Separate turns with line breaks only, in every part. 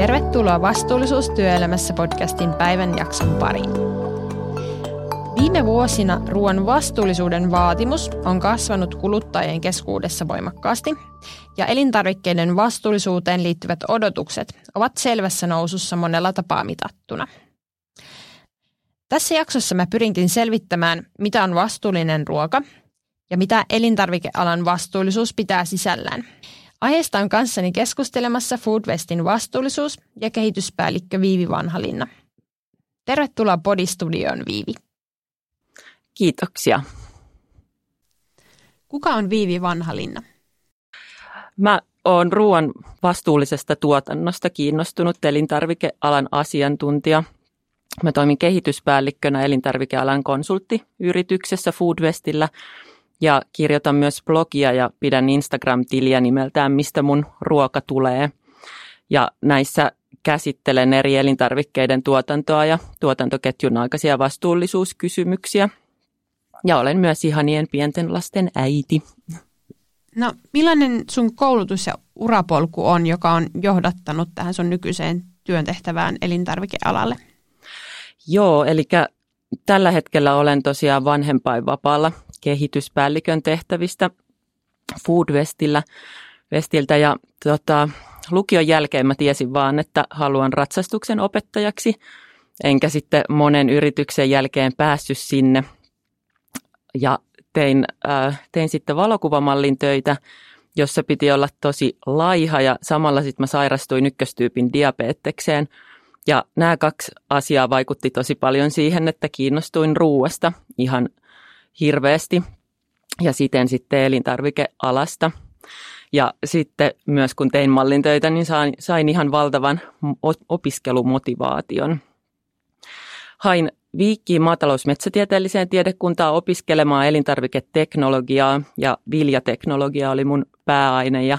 Tervetuloa Vastuullisuus työelämässä podcastin päivän jakson pariin. Viime vuosina ruoan vastuullisuuden vaatimus on kasvanut kuluttajien keskuudessa voimakkaasti, ja elintarvikkeiden vastuullisuuteen liittyvät odotukset ovat selvässä nousussa monella tapaa mitattuna. Tässä jaksossa mä pyrinkin selvittämään, mitä on vastuullinen ruoka ja mitä elintarvikealan vastuullisuus pitää sisällään – Aiheesta on kanssani keskustelemassa Foodwestin vastuullisuus- ja kehityspäällikkö Viivi Vanhalinna. Tervetuloa Podistudioon, Viivi.
Kiitoksia.
Kuka on Viivi Vanhalinna?
Mä oon ruoan vastuullisesta tuotannosta kiinnostunut elintarvikealan asiantuntija. Mä toimin kehityspäällikkönä elintarvikealan konsulttiyrityksessä Foodwestillä – ja kirjoitan myös blogia ja pidän Instagram-tiliä nimeltään Mistä mun ruoka tulee. Ja näissä käsittelen eri elintarvikkeiden tuotantoa ja tuotantoketjun aikaisia vastuullisuuskysymyksiä. Ja olen myös ihanien pienten lasten äiti.
No millainen sun koulutus ja urapolku on, joka on johdattanut tähän sun nykyiseen työntehtävään elintarvikealalle?
Joo, eli tällä hetkellä olen tosiaan vanhempainvapaalla kehityspäällikön tehtävistä Foodwestillä Westiltä ja tota, lukion jälkeen mä tiesin vaan, että haluan ratsastuksen opettajaksi, enkä sitten monen yrityksen jälkeen päässyt sinne. Ja tein, äh, tein sitten valokuvamallin töitä, jossa piti olla tosi laiha ja samalla sitten mä sairastuin ykköstyypin diabetekseen. Ja nämä kaksi asiaa vaikutti tosi paljon siihen, että kiinnostuin ruuasta ihan hirveästi ja siten sitten elintarvikealasta. Ja sitten myös kun tein mallin töitä, niin sain, sain ihan valtavan opiskelumotivaation. Hain Viikkiin maatalousmetsätieteelliseen tiedekuntaan opiskelemaan elintarviketeknologiaa ja viljateknologia oli mun pääaine ja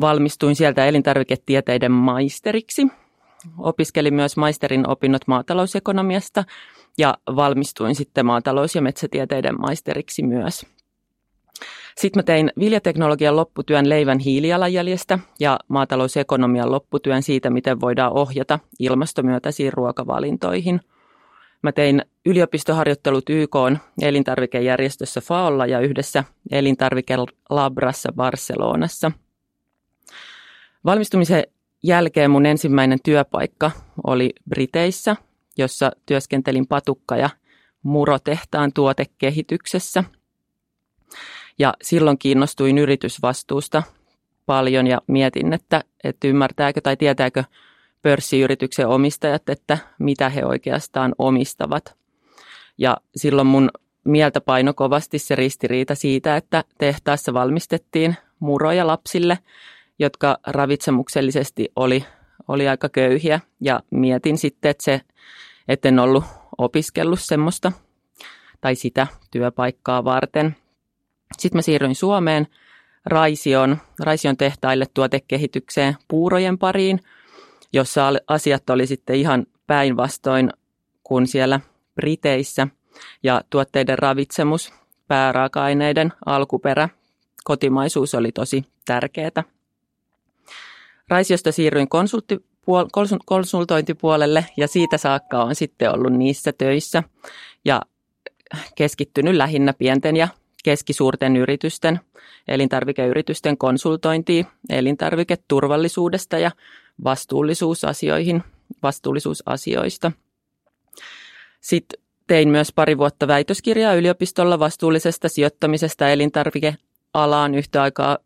valmistuin sieltä elintarviketieteiden maisteriksi. Opiskelin myös maisterin opinnot maatalousekonomiasta ja valmistuin sitten maatalous- ja metsätieteiden maisteriksi myös. Sitten mä tein viljateknologian lopputyön leivän hiilijalanjäljestä ja maatalousekonomian lopputyön siitä, miten voidaan ohjata ilmastomyötäisiin ruokavalintoihin. Mä tein yliopistoharjoittelut YK elintarvikejärjestössä FAOlla ja yhdessä elintarvikelabrassa Barcelonassa. Valmistumisen jälkeen mun ensimmäinen työpaikka oli Briteissä – jossa työskentelin patukka- ja murotehtaan tuotekehityksessä. Ja silloin kiinnostuin yritysvastuusta paljon ja mietin, että, että ymmärtääkö tai tietääkö pörssiyrityksen omistajat, että mitä he oikeastaan omistavat. Ja silloin mun mieltä paino kovasti se ristiriita siitä, että tehtaassa valmistettiin muroja lapsille, jotka ravitsemuksellisesti oli, oli aika köyhiä. Ja mietin sitten, että se että en ollut opiskellut semmoista tai sitä työpaikkaa varten. Sitten mä siirryin Suomeen Raision, Raision tehtaille tuotekehitykseen puurojen pariin, jossa asiat oli sitten ihan päinvastoin kuin siellä Briteissä ja tuotteiden ravitsemus, pääraaka-aineiden alkuperä, kotimaisuus oli tosi tärkeää. Raisiosta siirryin konsultti, konsultointipuolelle ja siitä saakka on sitten ollut niissä töissä ja keskittynyt lähinnä pienten ja keskisuurten yritysten, elintarvikeyritysten konsultointiin elintarviketurvallisuudesta ja vastuullisuusasioihin, vastuullisuusasioista. Sitten tein myös pari vuotta väitöskirjaa yliopistolla vastuullisesta sijoittamisesta elintarvikealaan yhtä aikaa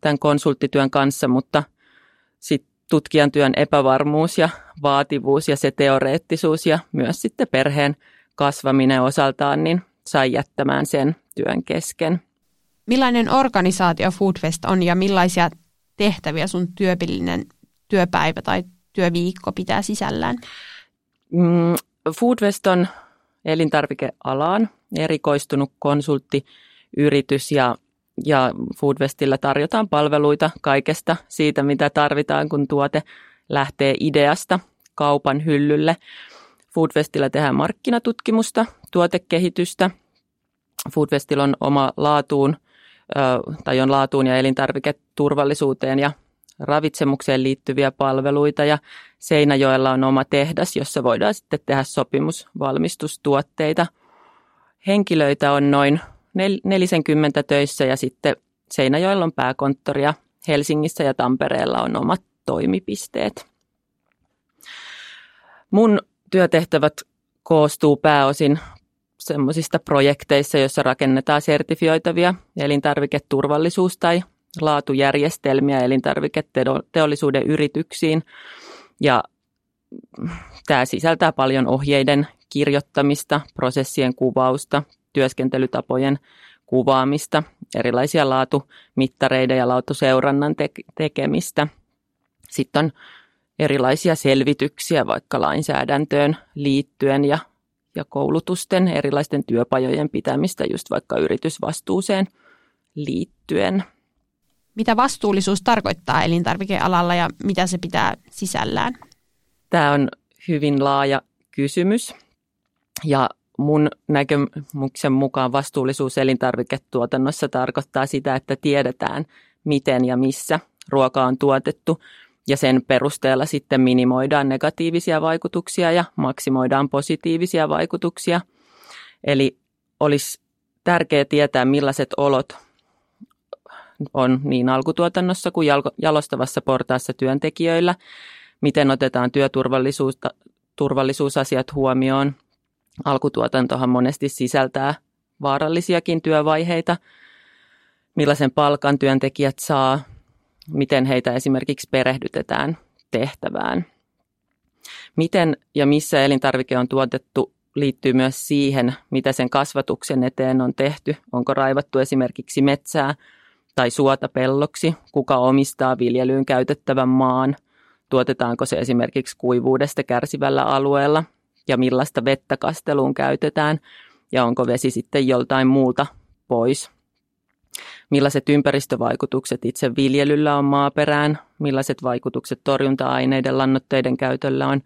tämän konsulttityön kanssa, mutta sitten tutkijan työn epävarmuus ja vaativuus ja se teoreettisuus ja myös sitten perheen kasvaminen osaltaan, niin sai jättämään sen työn kesken.
Millainen organisaatio Foodfest on ja millaisia tehtäviä sun työpillinen työpäivä tai työviikko pitää sisällään?
Mm, Foodfest on elintarvikealaan erikoistunut konsulttiyritys ja ja Foodwestillä tarjotaan palveluita kaikesta siitä, mitä tarvitaan, kun tuote lähtee ideasta kaupan hyllylle. Foodwestillä tehdään markkinatutkimusta, tuotekehitystä. Foodwestillä on oma laatuun tai on laatuun ja elintarviketurvallisuuteen ja ravitsemukseen liittyviä palveluita ja Seinäjoella on oma tehdas, jossa voidaan sitten tehdä sopimusvalmistustuotteita. Henkilöitä on noin 40 töissä ja sitten Seinäjoella on pääkonttori ja Helsingissä ja Tampereella on omat toimipisteet. Mun työtehtävät koostuu pääosin semmoisista projekteissa, joissa rakennetaan sertifioitavia elintarviketurvallisuus- tai laatujärjestelmiä elintarviketeollisuuden yrityksiin. Ja tämä sisältää paljon ohjeiden kirjoittamista, prosessien kuvausta, työskentelytapojen kuvaamista, erilaisia laatumittareiden ja lautuseurannan te- tekemistä. Sitten on erilaisia selvityksiä vaikka lainsäädäntöön liittyen ja, ja koulutusten, erilaisten työpajojen pitämistä just vaikka yritysvastuuseen liittyen.
Mitä vastuullisuus tarkoittaa elintarvikealalla ja mitä se pitää sisällään?
Tämä on hyvin laaja kysymys ja mun näkemyksen mukaan vastuullisuus elintarviketuotannossa tarkoittaa sitä, että tiedetään miten ja missä ruoka on tuotettu ja sen perusteella sitten minimoidaan negatiivisia vaikutuksia ja maksimoidaan positiivisia vaikutuksia. Eli olisi tärkeää tietää, millaiset olot on niin alkutuotannossa kuin jalostavassa portaassa työntekijöillä, miten otetaan työturvallisuusasiat huomioon. Alkutuotantohan monesti sisältää vaarallisiakin työvaiheita, millaisen palkan työntekijät saa, miten heitä esimerkiksi perehdytetään tehtävään. Miten ja missä elintarvike on tuotettu liittyy myös siihen, mitä sen kasvatuksen eteen on tehty. Onko raivattu esimerkiksi metsää tai suota pelloksi, kuka omistaa viljelyyn käytettävän maan, tuotetaanko se esimerkiksi kuivuudesta kärsivällä alueella ja millaista vettä kasteluun käytetään ja onko vesi sitten joltain muulta pois. Millaiset ympäristövaikutukset itse viljelyllä on maaperään, millaiset vaikutukset torjunta-aineiden lannoitteiden käytöllä on,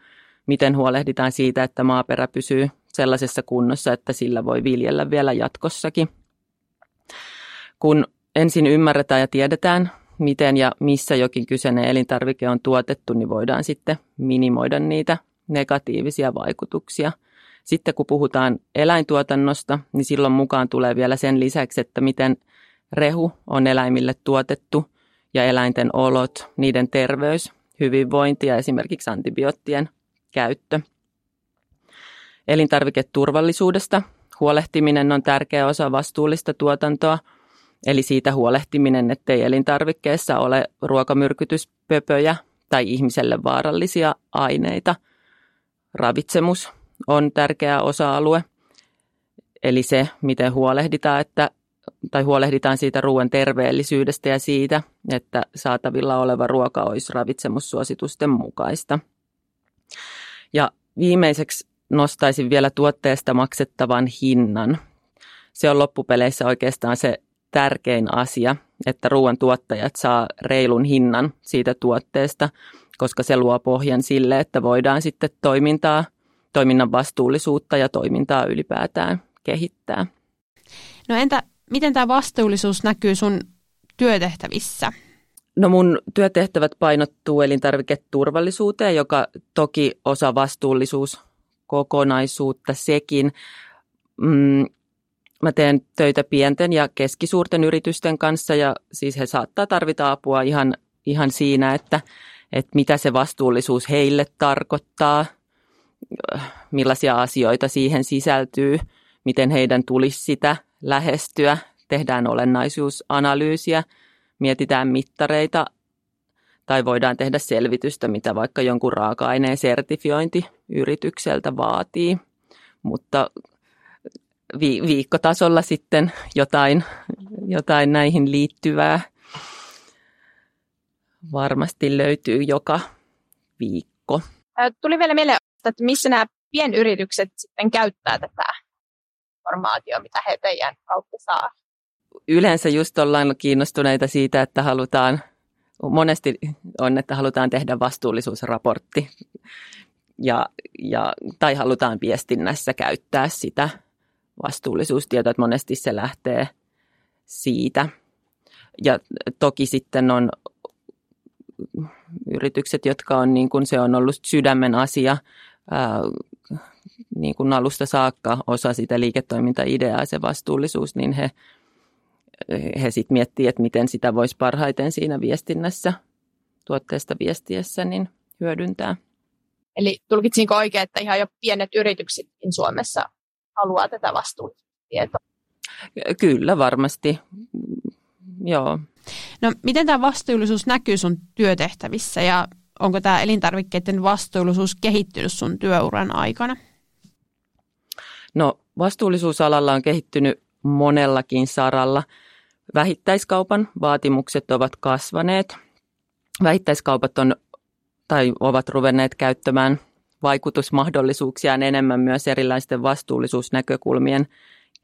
miten huolehditaan siitä, että maaperä pysyy sellaisessa kunnossa, että sillä voi viljellä vielä jatkossakin. Kun ensin ymmärretään ja tiedetään, miten ja missä jokin kyseinen elintarvike on tuotettu, niin voidaan sitten minimoida niitä negatiivisia vaikutuksia. Sitten kun puhutaan eläintuotannosta, niin silloin mukaan tulee vielä sen lisäksi, että miten – rehu on eläimille tuotettu ja eläinten olot, niiden terveys, hyvinvointi ja esimerkiksi antibioottien käyttö. Elintarviketurvallisuudesta huolehtiminen on tärkeä osa vastuullista tuotantoa, eli siitä huolehtiminen, ettei elintarvikkeessa ole ruokamyrkytyspöpöjä tai ihmiselle vaarallisia aineita. Ravitsemus on tärkeä osa-alue, eli se, miten huolehditaan, että tai huolehditaan siitä ruoan terveellisyydestä ja siitä, että saatavilla oleva ruoka olisi ravitsemussuositusten mukaista. Ja viimeiseksi nostaisin vielä tuotteesta maksettavan hinnan. Se on loppupeleissä oikeastaan se tärkein asia, että ruoan tuottajat saa reilun hinnan siitä tuotteesta, koska se luo pohjan sille, että voidaan sitten toimintaa, toiminnan vastuullisuutta ja toimintaa ylipäätään kehittää.
No entä miten tämä vastuullisuus näkyy sun työtehtävissä?
No mun työtehtävät painottuu elintarviketurvallisuuteen, joka toki osa vastuullisuuskokonaisuutta sekin. Mm, mä teen töitä pienten ja keskisuurten yritysten kanssa ja siis he saattaa tarvita apua ihan, ihan siinä, että, että mitä se vastuullisuus heille tarkoittaa, millaisia asioita siihen sisältyy, miten heidän tulisi sitä lähestyä, tehdään olennaisuusanalyysiä, mietitään mittareita tai voidaan tehdä selvitystä, mitä vaikka jonkun raaka-aineen sertifiointi yritykseltä vaatii. Mutta vi- viikkotasolla sitten jotain, jotain näihin liittyvää varmasti löytyy joka viikko.
Tuli vielä mieleen, että missä nämä pienyritykset sitten käyttää tätä informaatio, mitä he teidän kautta saa?
Yleensä just ollaan kiinnostuneita siitä, että halutaan, monesti on, että halutaan tehdä vastuullisuusraportti ja, ja, tai halutaan viestinnässä käyttää sitä vastuullisuustietoa, että monesti se lähtee siitä. Ja toki sitten on yritykset, jotka on niin kuin se on ollut sydämen asia ää, niin kuin alusta saakka osa sitä liiketoimintaideaa, se vastuullisuus, niin he, he sitten miettii, että miten sitä voisi parhaiten siinä viestinnässä, tuotteesta viestiessä, niin hyödyntää.
Eli tulkitsinko oikein, että ihan jo pienet yrityksetkin Suomessa haluaa tätä vastuutietoa?
Kyllä, varmasti. Joo.
No, miten tämä vastuullisuus näkyy sun työtehtävissä ja onko tämä elintarvikkeiden vastuullisuus kehittynyt sun työuran aikana?
No, vastuullisuusalalla on kehittynyt monellakin saralla. Vähittäiskaupan vaatimukset ovat kasvaneet. Vähittäiskaupat on tai ovat ruvenneet käyttämään vaikutusmahdollisuuksiaan enemmän myös erilaisten vastuullisuusnäkökulmien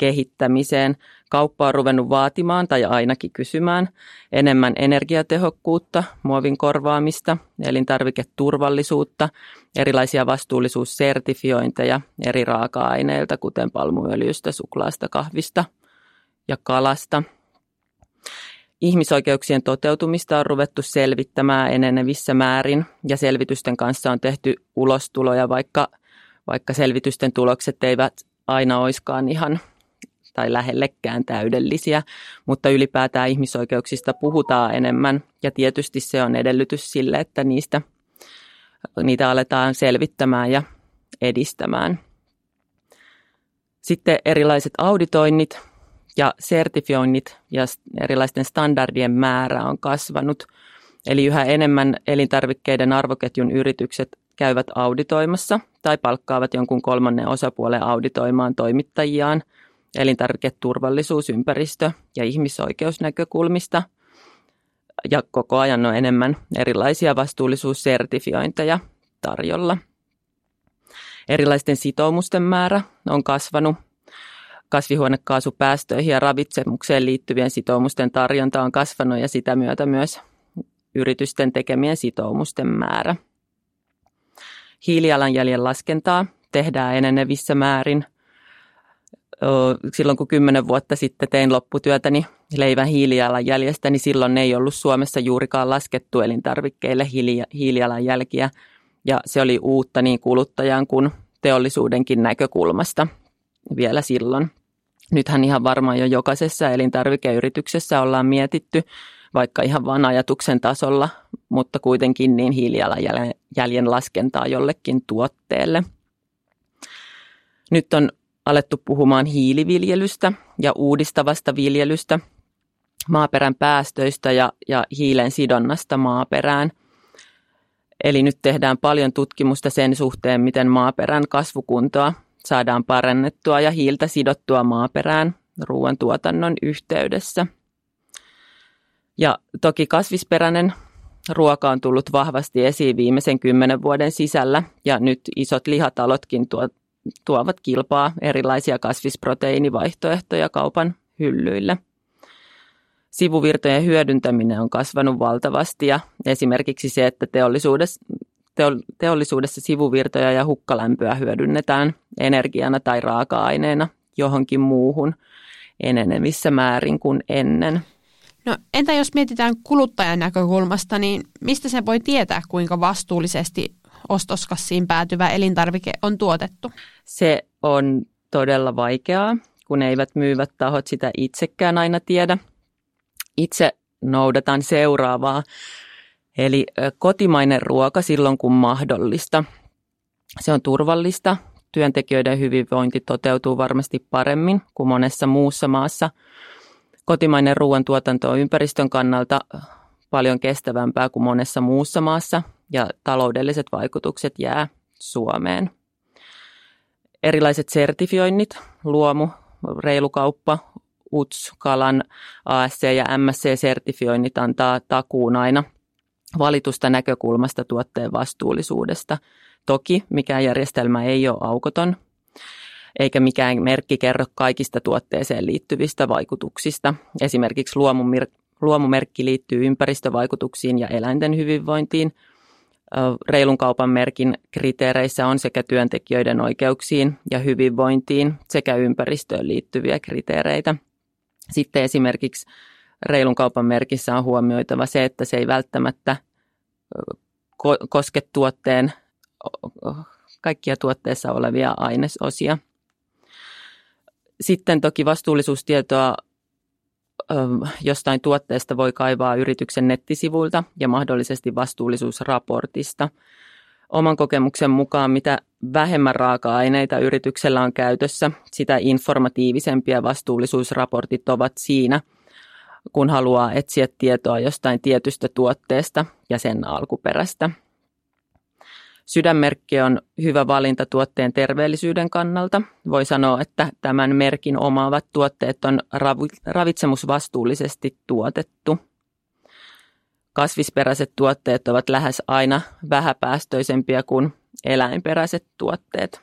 kehittämiseen. Kauppa on ruvennut vaatimaan tai ainakin kysymään enemmän energiatehokkuutta, muovin korvaamista, elintarviketurvallisuutta, erilaisia vastuullisuussertifiointeja eri raaka-aineilta, kuten palmuöljystä, suklaasta, kahvista ja kalasta. Ihmisoikeuksien toteutumista on ruvettu selvittämään enenevissä määrin ja selvitysten kanssa on tehty ulostuloja, vaikka, vaikka selvitysten tulokset eivät aina oiskaan ihan tai lähellekään täydellisiä, mutta ylipäätään ihmisoikeuksista puhutaan enemmän ja tietysti se on edellytys sille, että niistä, niitä aletaan selvittämään ja edistämään. Sitten erilaiset auditoinnit ja sertifioinnit ja erilaisten standardien määrä on kasvanut. Eli yhä enemmän elintarvikkeiden arvoketjun yritykset käyvät auditoimassa tai palkkaavat jonkun kolmannen osapuolen auditoimaan toimittajiaan – elintarviketurvallisuus, ympäristö- ja ihmisoikeusnäkökulmista. Ja koko ajan on enemmän erilaisia vastuullisuussertifiointeja tarjolla. Erilaisten sitoumusten määrä on kasvanut. Kasvihuonekaasupäästöihin ja ravitsemukseen liittyvien sitoumusten tarjonta on kasvanut ja sitä myötä myös yritysten tekemien sitoumusten määrä. Hiilijalanjäljen laskentaa tehdään enenevissä määrin – silloin kun kymmenen vuotta sitten tein lopputyötäni leivän hiilijalanjäljestä, niin silloin ei ollut Suomessa juurikaan laskettu elintarvikkeille hiilijalanjälkiä. Ja se oli uutta niin kuluttajan kuin teollisuudenkin näkökulmasta vielä silloin. Nythän ihan varmaan jo jokaisessa elintarvikeyrityksessä ollaan mietitty, vaikka ihan vain ajatuksen tasolla, mutta kuitenkin niin hiilijalanjäljen laskentaa jollekin tuotteelle. Nyt on alettu puhumaan hiiliviljelystä ja uudistavasta viljelystä, maaperän päästöistä ja, ja hiilen sidonnasta maaperään. Eli nyt tehdään paljon tutkimusta sen suhteen, miten maaperän kasvukuntoa saadaan parannettua ja hiiltä sidottua maaperään ruoantuotannon yhteydessä. Ja toki kasvisperäinen ruoka on tullut vahvasti esiin viimeisen kymmenen vuoden sisällä ja nyt isot lihatalotkin tuo, tuovat kilpaa erilaisia kasvisproteiinivaihtoehtoja kaupan hyllyille. Sivuvirtojen hyödyntäminen on kasvanut valtavasti ja esimerkiksi se, että teollisuudessa, teollisuudessa sivuvirtoja ja hukkalämpöä hyödynnetään energiana tai raaka-aineena johonkin muuhun enenevissä määrin kuin ennen.
No entä jos mietitään kuluttajan näkökulmasta, niin mistä se voi tietää, kuinka vastuullisesti ostoskassiin päätyvä elintarvike on tuotettu?
Se on todella vaikeaa, kun eivät myyvät tahot sitä itsekään aina tiedä. Itse noudatan seuraavaa, eli kotimainen ruoka silloin kun mahdollista. Se on turvallista, työntekijöiden hyvinvointi toteutuu varmasti paremmin kuin monessa muussa maassa. Kotimainen ruoantuotanto on ympäristön kannalta paljon kestävämpää kuin monessa muussa maassa ja taloudelliset vaikutukset jää Suomeen. Erilaiset sertifioinnit, luomu, reilukauppa, UTS, Kalan, ASC ja MSC-sertifioinnit antaa takuun aina valitusta näkökulmasta tuotteen vastuullisuudesta. Toki mikään järjestelmä ei ole aukoton, eikä mikään merkki kerro kaikista tuotteeseen liittyvistä vaikutuksista. Esimerkiksi luomumerkki liittyy ympäristövaikutuksiin ja eläinten hyvinvointiin – reilun kaupan merkin kriteereissä on sekä työntekijöiden oikeuksiin ja hyvinvointiin sekä ympäristöön liittyviä kriteereitä. Sitten esimerkiksi reilun kaupan merkissä on huomioitava se, että se ei välttämättä koske tuotteen kaikkia tuotteessa olevia ainesosia. Sitten toki vastuullisuustietoa jostain tuotteesta voi kaivaa yrityksen nettisivuilta ja mahdollisesti vastuullisuusraportista. Oman kokemuksen mukaan mitä vähemmän raaka-aineita yrityksellä on käytössä, sitä informatiivisempia vastuullisuusraportit ovat siinä, kun haluaa etsiä tietoa jostain tietystä tuotteesta ja sen alkuperästä. Sydänmerkki on hyvä valinta tuotteen terveellisyyden kannalta. Voi sanoa, että tämän merkin omaavat tuotteet on ravitsemusvastuullisesti tuotettu. Kasvisperäiset tuotteet ovat lähes aina vähäpäästöisempiä kuin eläinperäiset tuotteet.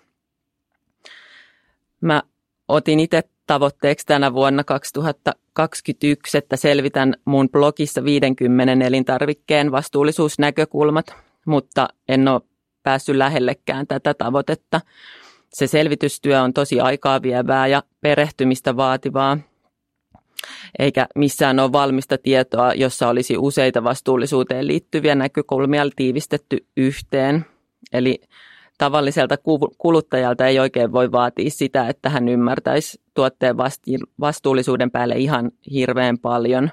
Mä otin itse tavoitteeksi tänä vuonna 2021, että selvitän mun blogissa 50 elintarvikkeen vastuullisuusnäkökulmat, mutta en ole päässyt lähellekään tätä tavoitetta. Se selvitystyö on tosi aikaa vievää ja perehtymistä vaativaa, eikä missään ole valmista tietoa, jossa olisi useita vastuullisuuteen liittyviä näkökulmia tiivistetty yhteen. Eli tavalliselta kuluttajalta ei oikein voi vaatia sitä, että hän ymmärtäisi tuotteen vastuullisuuden päälle ihan hirveän paljon.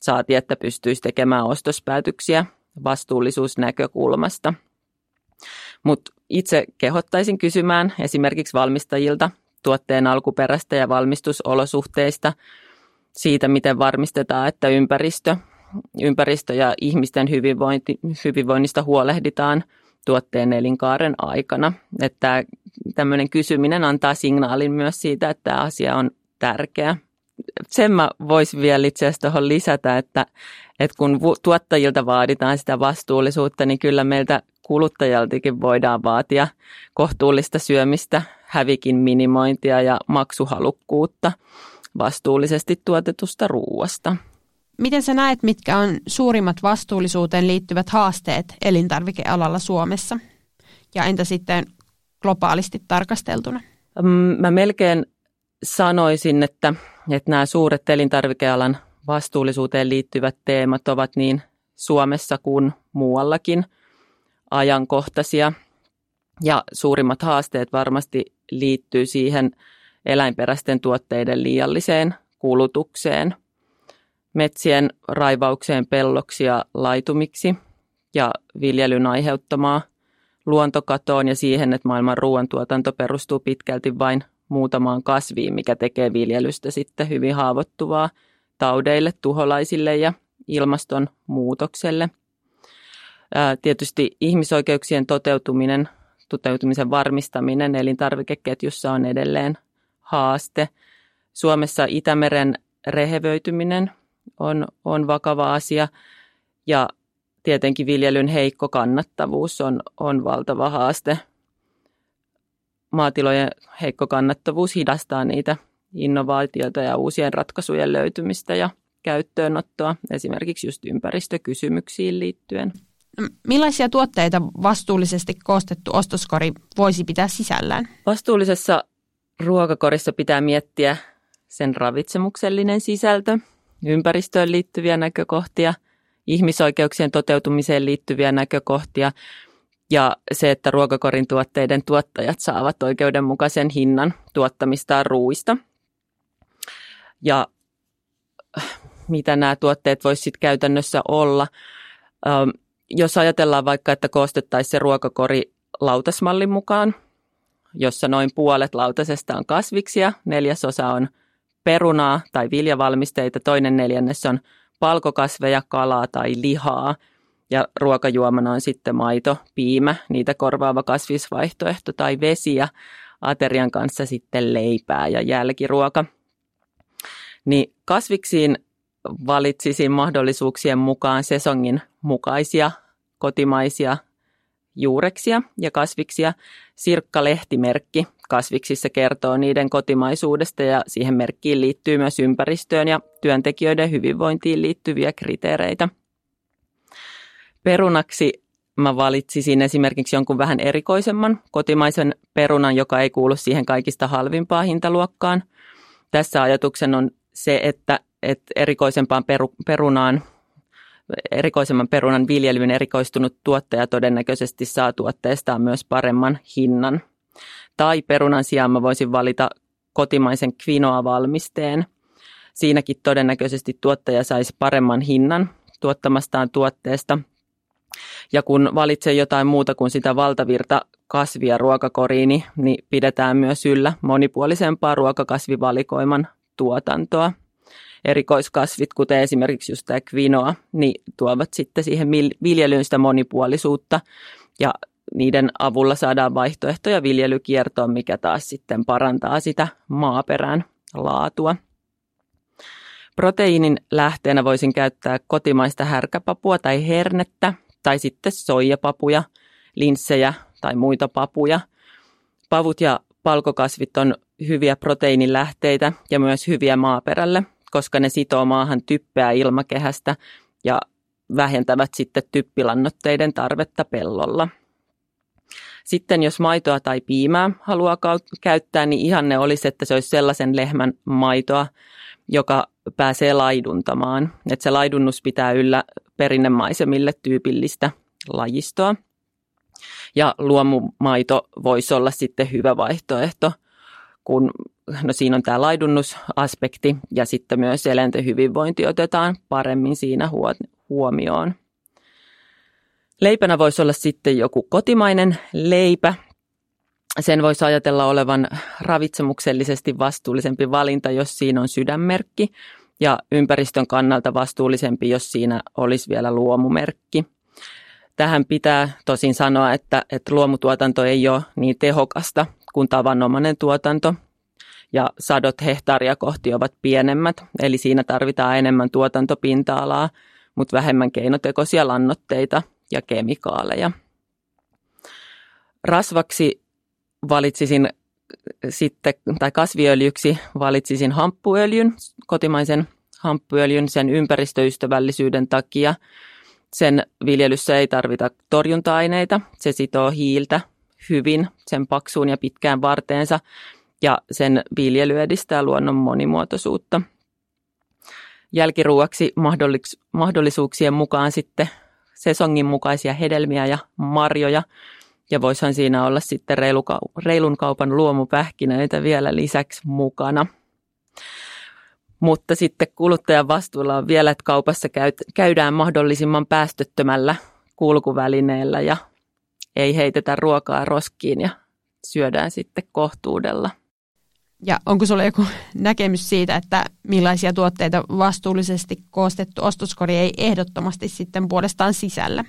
Saati, että pystyisi tekemään ostospäätöksiä vastuullisuusnäkökulmasta – mutta itse kehottaisin kysymään esimerkiksi valmistajilta tuotteen alkuperästä ja valmistusolosuhteista, siitä miten varmistetaan, että ympäristö, ympäristö ja ihmisten hyvinvointi, hyvinvoinnista huolehditaan tuotteen elinkaaren aikana. Että tämmöinen kysyminen antaa signaalin myös siitä, että tämä asia on tärkeä. Sen mä voisin vielä itse asiassa tuohon lisätä, että, että kun tuottajilta vaaditaan sitä vastuullisuutta, niin kyllä meiltä kuluttajaltakin voidaan vaatia kohtuullista syömistä, hävikin minimointia ja maksuhalukkuutta vastuullisesti tuotetusta ruuasta.
Miten sä näet, mitkä on suurimmat vastuullisuuteen liittyvät haasteet elintarvikealalla Suomessa? Ja entä sitten globaalisti tarkasteltuna?
Mä melkein sanoisin, että, että nämä suuret elintarvikealan vastuullisuuteen liittyvät teemat ovat niin Suomessa kuin muuallakin – ajankohtaisia. Ja suurimmat haasteet varmasti liittyy siihen eläinperäisten tuotteiden liialliseen kulutukseen, metsien raivaukseen pelloksi ja laitumiksi ja viljelyn aiheuttamaa luontokatoon ja siihen, että maailman ruoantuotanto perustuu pitkälti vain muutamaan kasviin, mikä tekee viljelystä sitten hyvin haavoittuvaa taudeille, tuholaisille ja ilmastonmuutokselle – Tietysti ihmisoikeuksien toteutuminen, toteutumisen varmistaminen elintarvikeketjussa on edelleen haaste. Suomessa Itämeren rehevöityminen on, on vakava asia ja tietenkin viljelyn heikko kannattavuus on, on valtava haaste. Maatilojen heikko kannattavuus hidastaa niitä innovaatioita ja uusien ratkaisujen löytymistä ja käyttöönottoa esimerkiksi just ympäristökysymyksiin liittyen.
Millaisia tuotteita vastuullisesti koostettu ostoskori voisi pitää sisällään?
Vastuullisessa ruokakorissa pitää miettiä sen ravitsemuksellinen sisältö, ympäristöön liittyviä näkökohtia, ihmisoikeuksien toteutumiseen liittyviä näkökohtia ja se, että ruokakorin tuotteiden tuottajat saavat oikeudenmukaisen hinnan tuottamistaan ruuista. Ja mitä nämä tuotteet voisivat käytännössä olla jos ajatellaan vaikka, että koostettaisiin se ruokakori lautasmallin mukaan, jossa noin puolet lautasesta on kasviksia, neljäsosa on perunaa tai viljavalmisteita, toinen neljännes on palkokasveja, kalaa tai lihaa ja ruokajuomana on sitten maito, piimä, niitä korvaava kasvisvaihtoehto tai vesi ja aterian kanssa sitten leipää ja jälkiruoka. Niin kasviksiin valitsisin mahdollisuuksien mukaan sesongin mukaisia kotimaisia juureksia ja kasviksia. Sirkka-lehtimerkki kasviksissa kertoo niiden kotimaisuudesta ja siihen merkkiin liittyy myös ympäristöön ja työntekijöiden hyvinvointiin liittyviä kriteereitä. Perunaksi mä valitsisin esimerkiksi jonkun vähän erikoisemman kotimaisen perunan, joka ei kuulu siihen kaikista halvimpaan hintaluokkaan. Tässä ajatuksen on se, että, että erikoisempaan peru, perunaan erikoisemman perunan viljelyyn erikoistunut tuottaja todennäköisesti saa tuotteestaan myös paremman hinnan. Tai perunan sijaan mä voisin valita kotimaisen quinoa-valmisteen. Siinäkin todennäköisesti tuottaja saisi paremman hinnan tuottamastaan tuotteesta. Ja kun valitsee jotain muuta kuin sitä valtavirta kasvia ruokakoriini, niin pidetään myös yllä monipuolisempaa ruokakasvivalikoiman tuotantoa. Erikoiskasvit, kuten esimerkiksi just tämä quinoa, niin tuovat sitten siihen viljelyyn sitä monipuolisuutta ja niiden avulla saadaan vaihtoehtoja viljelykiertoon, mikä taas sitten parantaa sitä maaperän laatua. Proteiinin lähteenä voisin käyttää kotimaista härkäpapua tai hernettä tai sitten soijapapuja, linssejä tai muita papuja. Pavut ja palkokasvit on hyviä proteiinilähteitä ja myös hyviä maaperälle, koska ne sitoo maahan typpeä ilmakehästä ja vähentävät sitten typpilannoitteiden tarvetta pellolla. Sitten jos maitoa tai piimää haluaa käyttää, niin ihanne olisi, että se olisi sellaisen lehmän maitoa, joka pääsee laiduntamaan. Että se laidunnus pitää yllä perinnemaisemille tyypillistä lajistoa. Ja luomumaito voisi olla sitten hyvä vaihtoehto, kun no siinä on tämä laidunnusaspekti ja sitten myös eläinten hyvinvointi otetaan paremmin siinä huomioon. Leipänä voisi olla sitten joku kotimainen leipä. Sen voisi ajatella olevan ravitsemuksellisesti vastuullisempi valinta, jos siinä on sydänmerkki, ja ympäristön kannalta vastuullisempi, jos siinä olisi vielä luomumerkki. Tähän pitää tosin sanoa, että, että luomutuotanto ei ole niin tehokasta kuin tavanomainen tuotanto, ja sadot hehtaaria kohti ovat pienemmät, eli siinä tarvitaan enemmän tuotantopinta-alaa, mutta vähemmän keinotekoisia lannoitteita ja kemikaaleja. Rasvaksi valitsisin sitten, tai kasviöljyksi valitsisin hamppuöljyn, kotimaisen hamppuöljyn sen ympäristöystävällisyyden takia. Sen viljelyssä ei tarvita torjunta-aineita, se sitoo hiiltä hyvin sen paksuun ja pitkään varteensa ja sen viljely edistää luonnon monimuotoisuutta. Jälkiruuaksi mahdollisuuksien mukaan sitten sesongin mukaisia hedelmiä ja marjoja. Ja voisihan siinä olla sitten reilun kaupan luomupähkinöitä vielä lisäksi mukana. Mutta sitten kuluttajan vastuulla on vielä, että kaupassa käydään mahdollisimman päästöttömällä kulkuvälineellä ja ei heitetä ruokaa roskiin ja syödään sitten kohtuudella.
Ja onko sinulla joku näkemys siitä, että millaisia tuotteita vastuullisesti koostettu ostoskori ei ehdottomasti sitten puolestaan sisällä?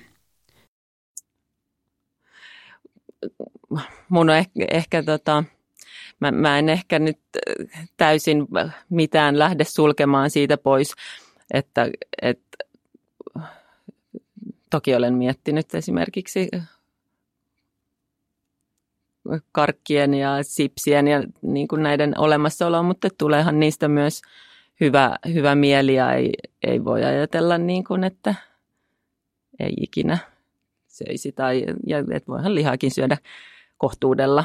Mun on ehkä, ehkä tota, mä, mä en ehkä nyt täysin mitään lähde sulkemaan siitä pois, että, että toki olen miettinyt esimerkiksi karkkien ja sipsien ja niin kuin näiden olemassaoloa, mutta tuleehan niistä myös hyvä, hyvä mieli ja ei, ei voi ajatella niin kuin, että ei ikinä söisi tai ja et voihan lihaakin syödä kohtuudella,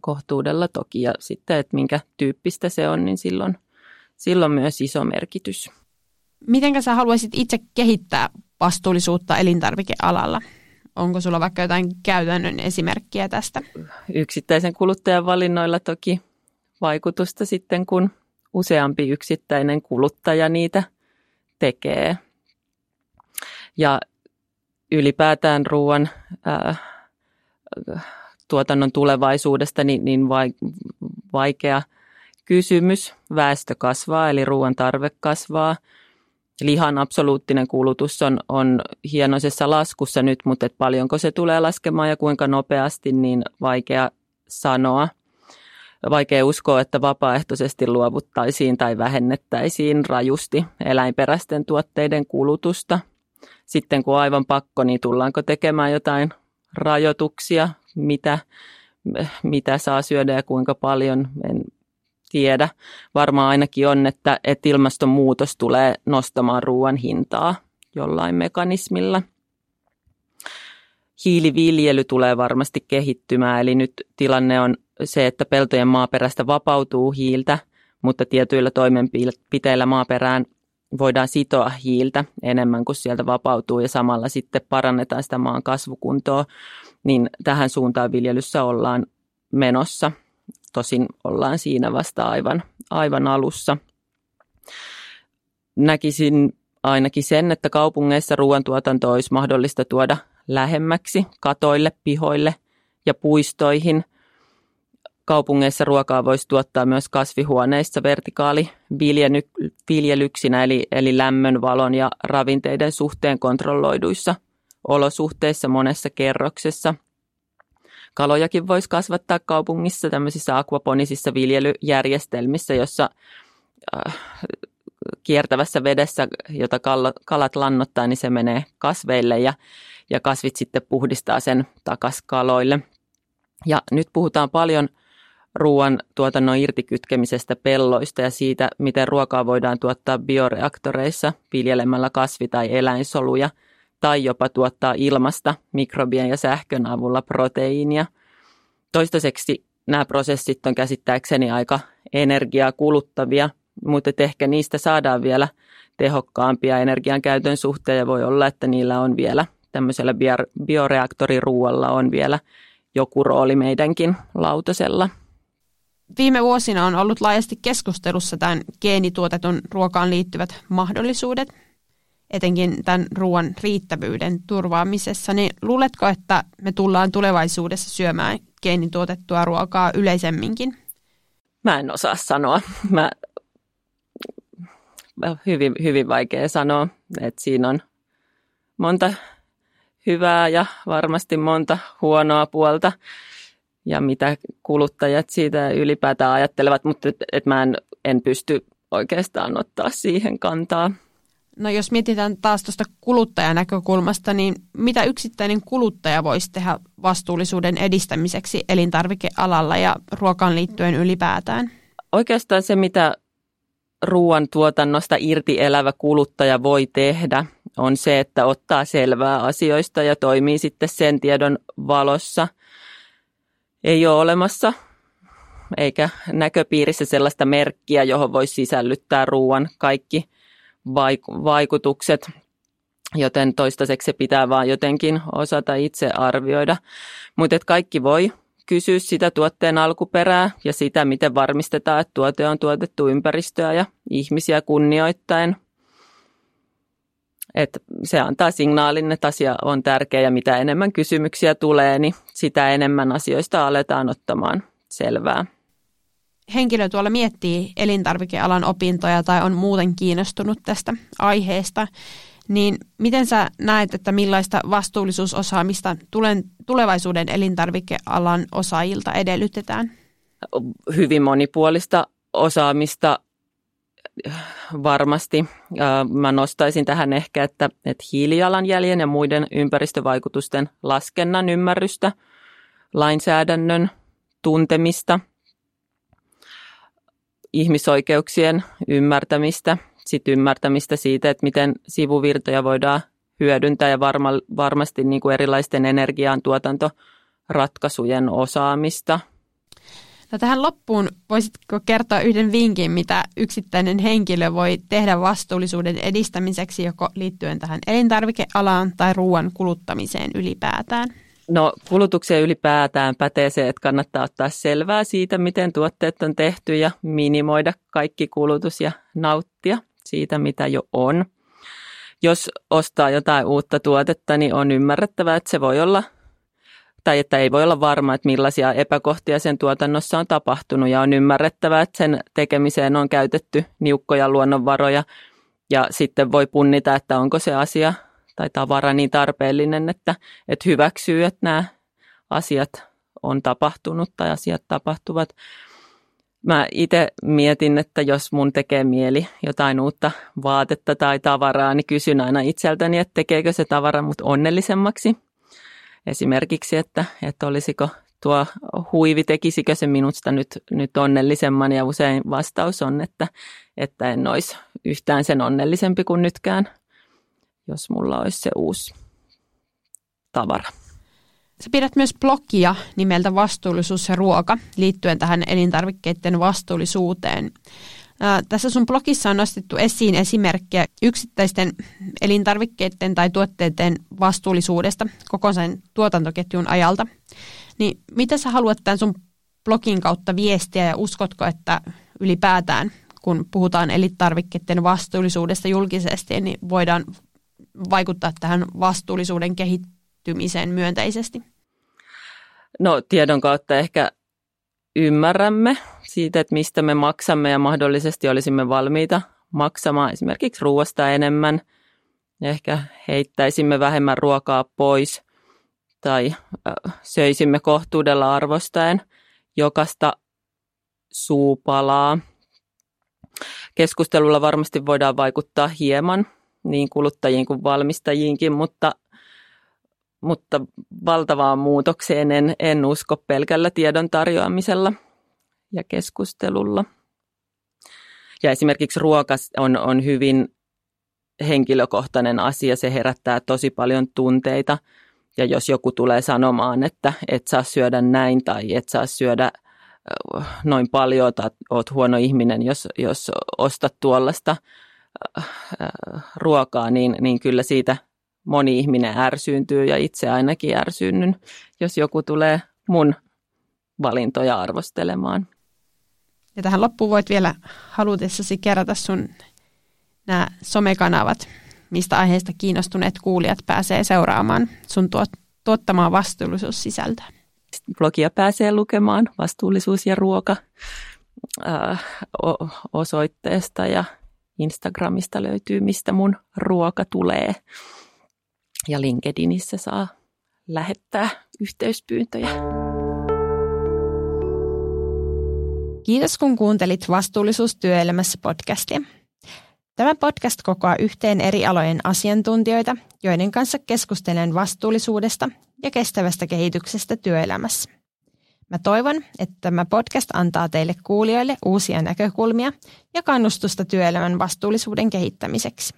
kohtuudella toki ja sitten, että minkä tyyppistä se on, niin silloin, silloin myös iso merkitys.
Mitenkä sä haluaisit itse kehittää vastuullisuutta elintarvikealalla? Onko sulla vaikka jotain käytännön esimerkkiä tästä?
Yksittäisen kuluttajan valinnoilla toki vaikutusta sitten, kun useampi yksittäinen kuluttaja niitä tekee. Ja ylipäätään ruoan ää, tuotannon tulevaisuudesta niin, niin vaikea kysymys. Väestö kasvaa, eli ruoan tarve kasvaa – lihan absoluuttinen kulutus on, on hienoisessa laskussa nyt, mutta et paljonko se tulee laskemaan ja kuinka nopeasti, niin vaikea sanoa. Vaikea uskoa, että vapaaehtoisesti luovuttaisiin tai vähennettäisiin rajusti eläinperäisten tuotteiden kulutusta. Sitten kun aivan pakko, niin tullaanko tekemään jotain rajoituksia, mitä, mitä saa syödä ja kuinka paljon. En tiedä. Varmaan ainakin on, että, että ilmastonmuutos tulee nostamaan ruoan hintaa jollain mekanismilla. Hiiliviljely tulee varmasti kehittymään, eli nyt tilanne on se, että peltojen maaperästä vapautuu hiiltä, mutta tietyillä toimenpiteillä maaperään voidaan sitoa hiiltä enemmän kuin sieltä vapautuu ja samalla sitten parannetaan sitä maan kasvukuntoa, niin tähän suuntaan viljelyssä ollaan menossa. Tosin ollaan siinä vasta aivan, aivan alussa. Näkisin ainakin sen, että kaupungeissa ruoantuotanto olisi mahdollista tuoda lähemmäksi katoille, pihoille ja puistoihin. Kaupungeissa ruokaa voisi tuottaa myös kasvihuoneissa vertikaali viljelyksinä, eli, eli lämmön, valon ja ravinteiden suhteen kontrolloiduissa olosuhteissa monessa kerroksessa. Kalojakin voisi kasvattaa kaupungissa tämmöisissä akvaponisissa viljelyjärjestelmissä, jossa äh, kiertävässä vedessä, jota kalat lannottaa, niin se menee kasveille ja, ja kasvit sitten puhdistaa sen takas kaloille. Ja nyt puhutaan paljon ruoan tuotannon irtikytkemisestä pelloista ja siitä, miten ruokaa voidaan tuottaa bioreaktoreissa viljelemällä kasvi- tai eläinsoluja tai jopa tuottaa ilmasta mikrobien ja sähkön avulla proteiinia. Toistaiseksi nämä prosessit on käsittääkseni aika energiaa kuluttavia – mutta ehkä niistä saadaan vielä tehokkaampia energian käytön suhteen ja voi olla, että niillä on vielä tämmöisellä bioreaktoriruualla on vielä joku rooli meidänkin lautasella.
Viime vuosina on ollut laajasti keskustelussa tämän geenituotetun ruokaan liittyvät mahdollisuudet, etenkin tämän ruoan riittävyyden turvaamisessa. Niin luuletko, että me tullaan tulevaisuudessa syömään geenituotettua ruokaa yleisemminkin?
Mä en osaa sanoa. Mä hyvin, hyvin vaikea sanoa, että siinä on monta hyvää ja varmasti monta huonoa puolta ja mitä kuluttajat siitä ylipäätään ajattelevat, mutta et, et mä en, en pysty oikeastaan ottaa siihen kantaa.
No jos mietitään taas tuosta kuluttajan näkökulmasta, niin mitä yksittäinen kuluttaja voisi tehdä vastuullisuuden edistämiseksi elintarvikealalla ja ruokaan liittyen ylipäätään?
Oikeastaan se, mitä ruoantuotannosta irti elävä kuluttaja voi tehdä, on se, että ottaa selvää asioista ja toimii sitten sen tiedon valossa. Ei ole olemassa eikä näköpiirissä sellaista merkkiä, johon voisi sisällyttää ruoan kaikki vaikutukset, joten toistaiseksi se pitää vaan jotenkin osata itse arvioida. Mutta kaikki voi kysyä sitä tuotteen alkuperää ja sitä, miten varmistetaan, että tuote on tuotettu ympäristöä ja ihmisiä kunnioittaen. Että se antaa signaalin, että asia on tärkeä ja mitä enemmän kysymyksiä tulee, niin sitä enemmän asioista aletaan ottamaan selvää.
Henkilö tuolla miettii elintarvikealan opintoja tai on muuten kiinnostunut tästä aiheesta, niin miten sä näet, että millaista vastuullisuusosaamista tulevaisuuden elintarvikealan osaajilta edellytetään?
Hyvin monipuolista osaamista varmasti. Mä nostaisin tähän ehkä, että, että hiilijalanjäljen ja muiden ympäristövaikutusten laskennan ymmärrystä, lainsäädännön tuntemista, ihmisoikeuksien ymmärtämistä – sit ymmärtämistä siitä, että miten sivuvirtoja voidaan hyödyntää ja varma, varmasti niin kuin erilaisten energiantuotantoratkaisujen osaamista.
No tähän loppuun voisitko kertoa yhden vinkin, mitä yksittäinen henkilö voi tehdä vastuullisuuden edistämiseksi joko liittyen tähän elintarvikealaan tai ruoan kuluttamiseen ylipäätään?
No kulutukseen ylipäätään pätee se, että kannattaa ottaa selvää siitä, miten tuotteet on tehty ja minimoida kaikki kulutus ja nauttia siitä, mitä jo on. Jos ostaa jotain uutta tuotetta, niin on ymmärrettävää, että se voi olla, tai että ei voi olla varma, että millaisia epäkohtia sen tuotannossa on tapahtunut, ja on ymmärrettävää, että sen tekemiseen on käytetty niukkoja luonnonvaroja, ja sitten voi punnita, että onko se asia tai tavara niin tarpeellinen, että, että hyväksyy, että nämä asiat on tapahtunut tai asiat tapahtuvat. Mä itse mietin, että jos mun tekee mieli jotain uutta vaatetta tai tavaraa, niin kysyn aina itseltäni, että tekeekö se tavara mut onnellisemmaksi. Esimerkiksi, että, että olisiko tuo huivi, tekisikö se minusta nyt, nyt onnellisemman ja usein vastaus on, että, että en olisi yhtään sen onnellisempi kuin nytkään, jos mulla olisi se uusi tavara.
Sä pidät myös blogia nimeltä Vastuullisuus ja ruoka liittyen tähän elintarvikkeiden vastuullisuuteen.
Tässä sun blogissa on nostettu esiin esimerkkejä yksittäisten elintarvikkeiden tai tuotteiden vastuullisuudesta koko sen tuotantoketjun ajalta. Niin mitä sä haluat tämän sun blogin kautta viestiä ja uskotko, että ylipäätään kun puhutaan elintarvikkeiden vastuullisuudesta julkisesti, niin voidaan vaikuttaa tähän vastuullisuuden kehittymiseen myönteisesti?
No tiedon kautta ehkä ymmärrämme siitä, että mistä me maksamme ja mahdollisesti olisimme valmiita maksamaan esimerkiksi ruoasta enemmän. Ehkä heittäisimme vähemmän ruokaa pois tai söisimme kohtuudella arvostaen jokasta suupalaa. Keskustelulla varmasti voidaan vaikuttaa hieman niin kuluttajiin kuin valmistajiinkin, mutta, mutta valtavaan muutokseen en, en usko pelkällä tiedon tarjoamisella ja keskustelulla. Ja esimerkiksi ruoka on, on hyvin henkilökohtainen asia, se herättää tosi paljon tunteita. Ja jos joku tulee sanomaan, että et saa syödä näin tai et saa syödä noin paljon tai oot huono ihminen, jos, jos ostat tuollaista ruokaa, niin, niin kyllä siitä moni ihminen ärsyyntyy ja itse ainakin ärsynnyn, jos joku tulee mun valintoja arvostelemaan.
Ja tähän loppuun voit vielä halutessasi kerätä sun nämä somekanavat, mistä aiheesta kiinnostuneet kuulijat pääsee seuraamaan sun tuot, tuottamaa vastuullisuussisältöä.
Blogia pääsee lukemaan vastuullisuus ja ruoka äh, osoitteesta ja Instagramista löytyy, mistä mun ruoka tulee. Ja LinkedInissä saa lähettää yhteyspyyntöjä.
Kiitos kun kuuntelit Vastuullisuus työelämässä podcastia. Tämä podcast kokoaa yhteen eri alojen asiantuntijoita, joiden kanssa keskustelen vastuullisuudesta ja kestävästä kehityksestä työelämässä. Mä toivon, että tämä podcast antaa teille kuulijoille uusia näkökulmia ja kannustusta työelämän vastuullisuuden kehittämiseksi.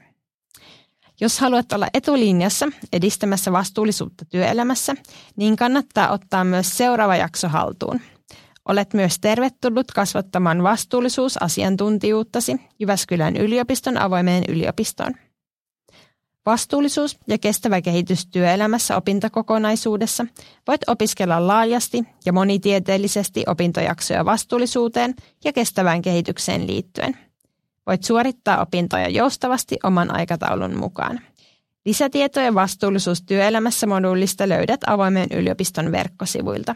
Jos haluat olla etulinjassa edistämässä vastuullisuutta työelämässä, niin kannattaa ottaa myös seuraava jakso haltuun – Olet myös tervetullut kasvattamaan vastuullisuusasiantuntijuuttasi Jyväskylän yliopiston avoimeen yliopistoon. Vastuullisuus ja kestävä kehitys työelämässä opintokokonaisuudessa voit opiskella laajasti ja monitieteellisesti opintojaksoja vastuullisuuteen ja kestävään kehitykseen liittyen. Voit suorittaa opintoja joustavasti oman aikataulun mukaan. Lisätietoja vastuullisuus työelämässä moduulista löydät avoimen yliopiston verkkosivuilta.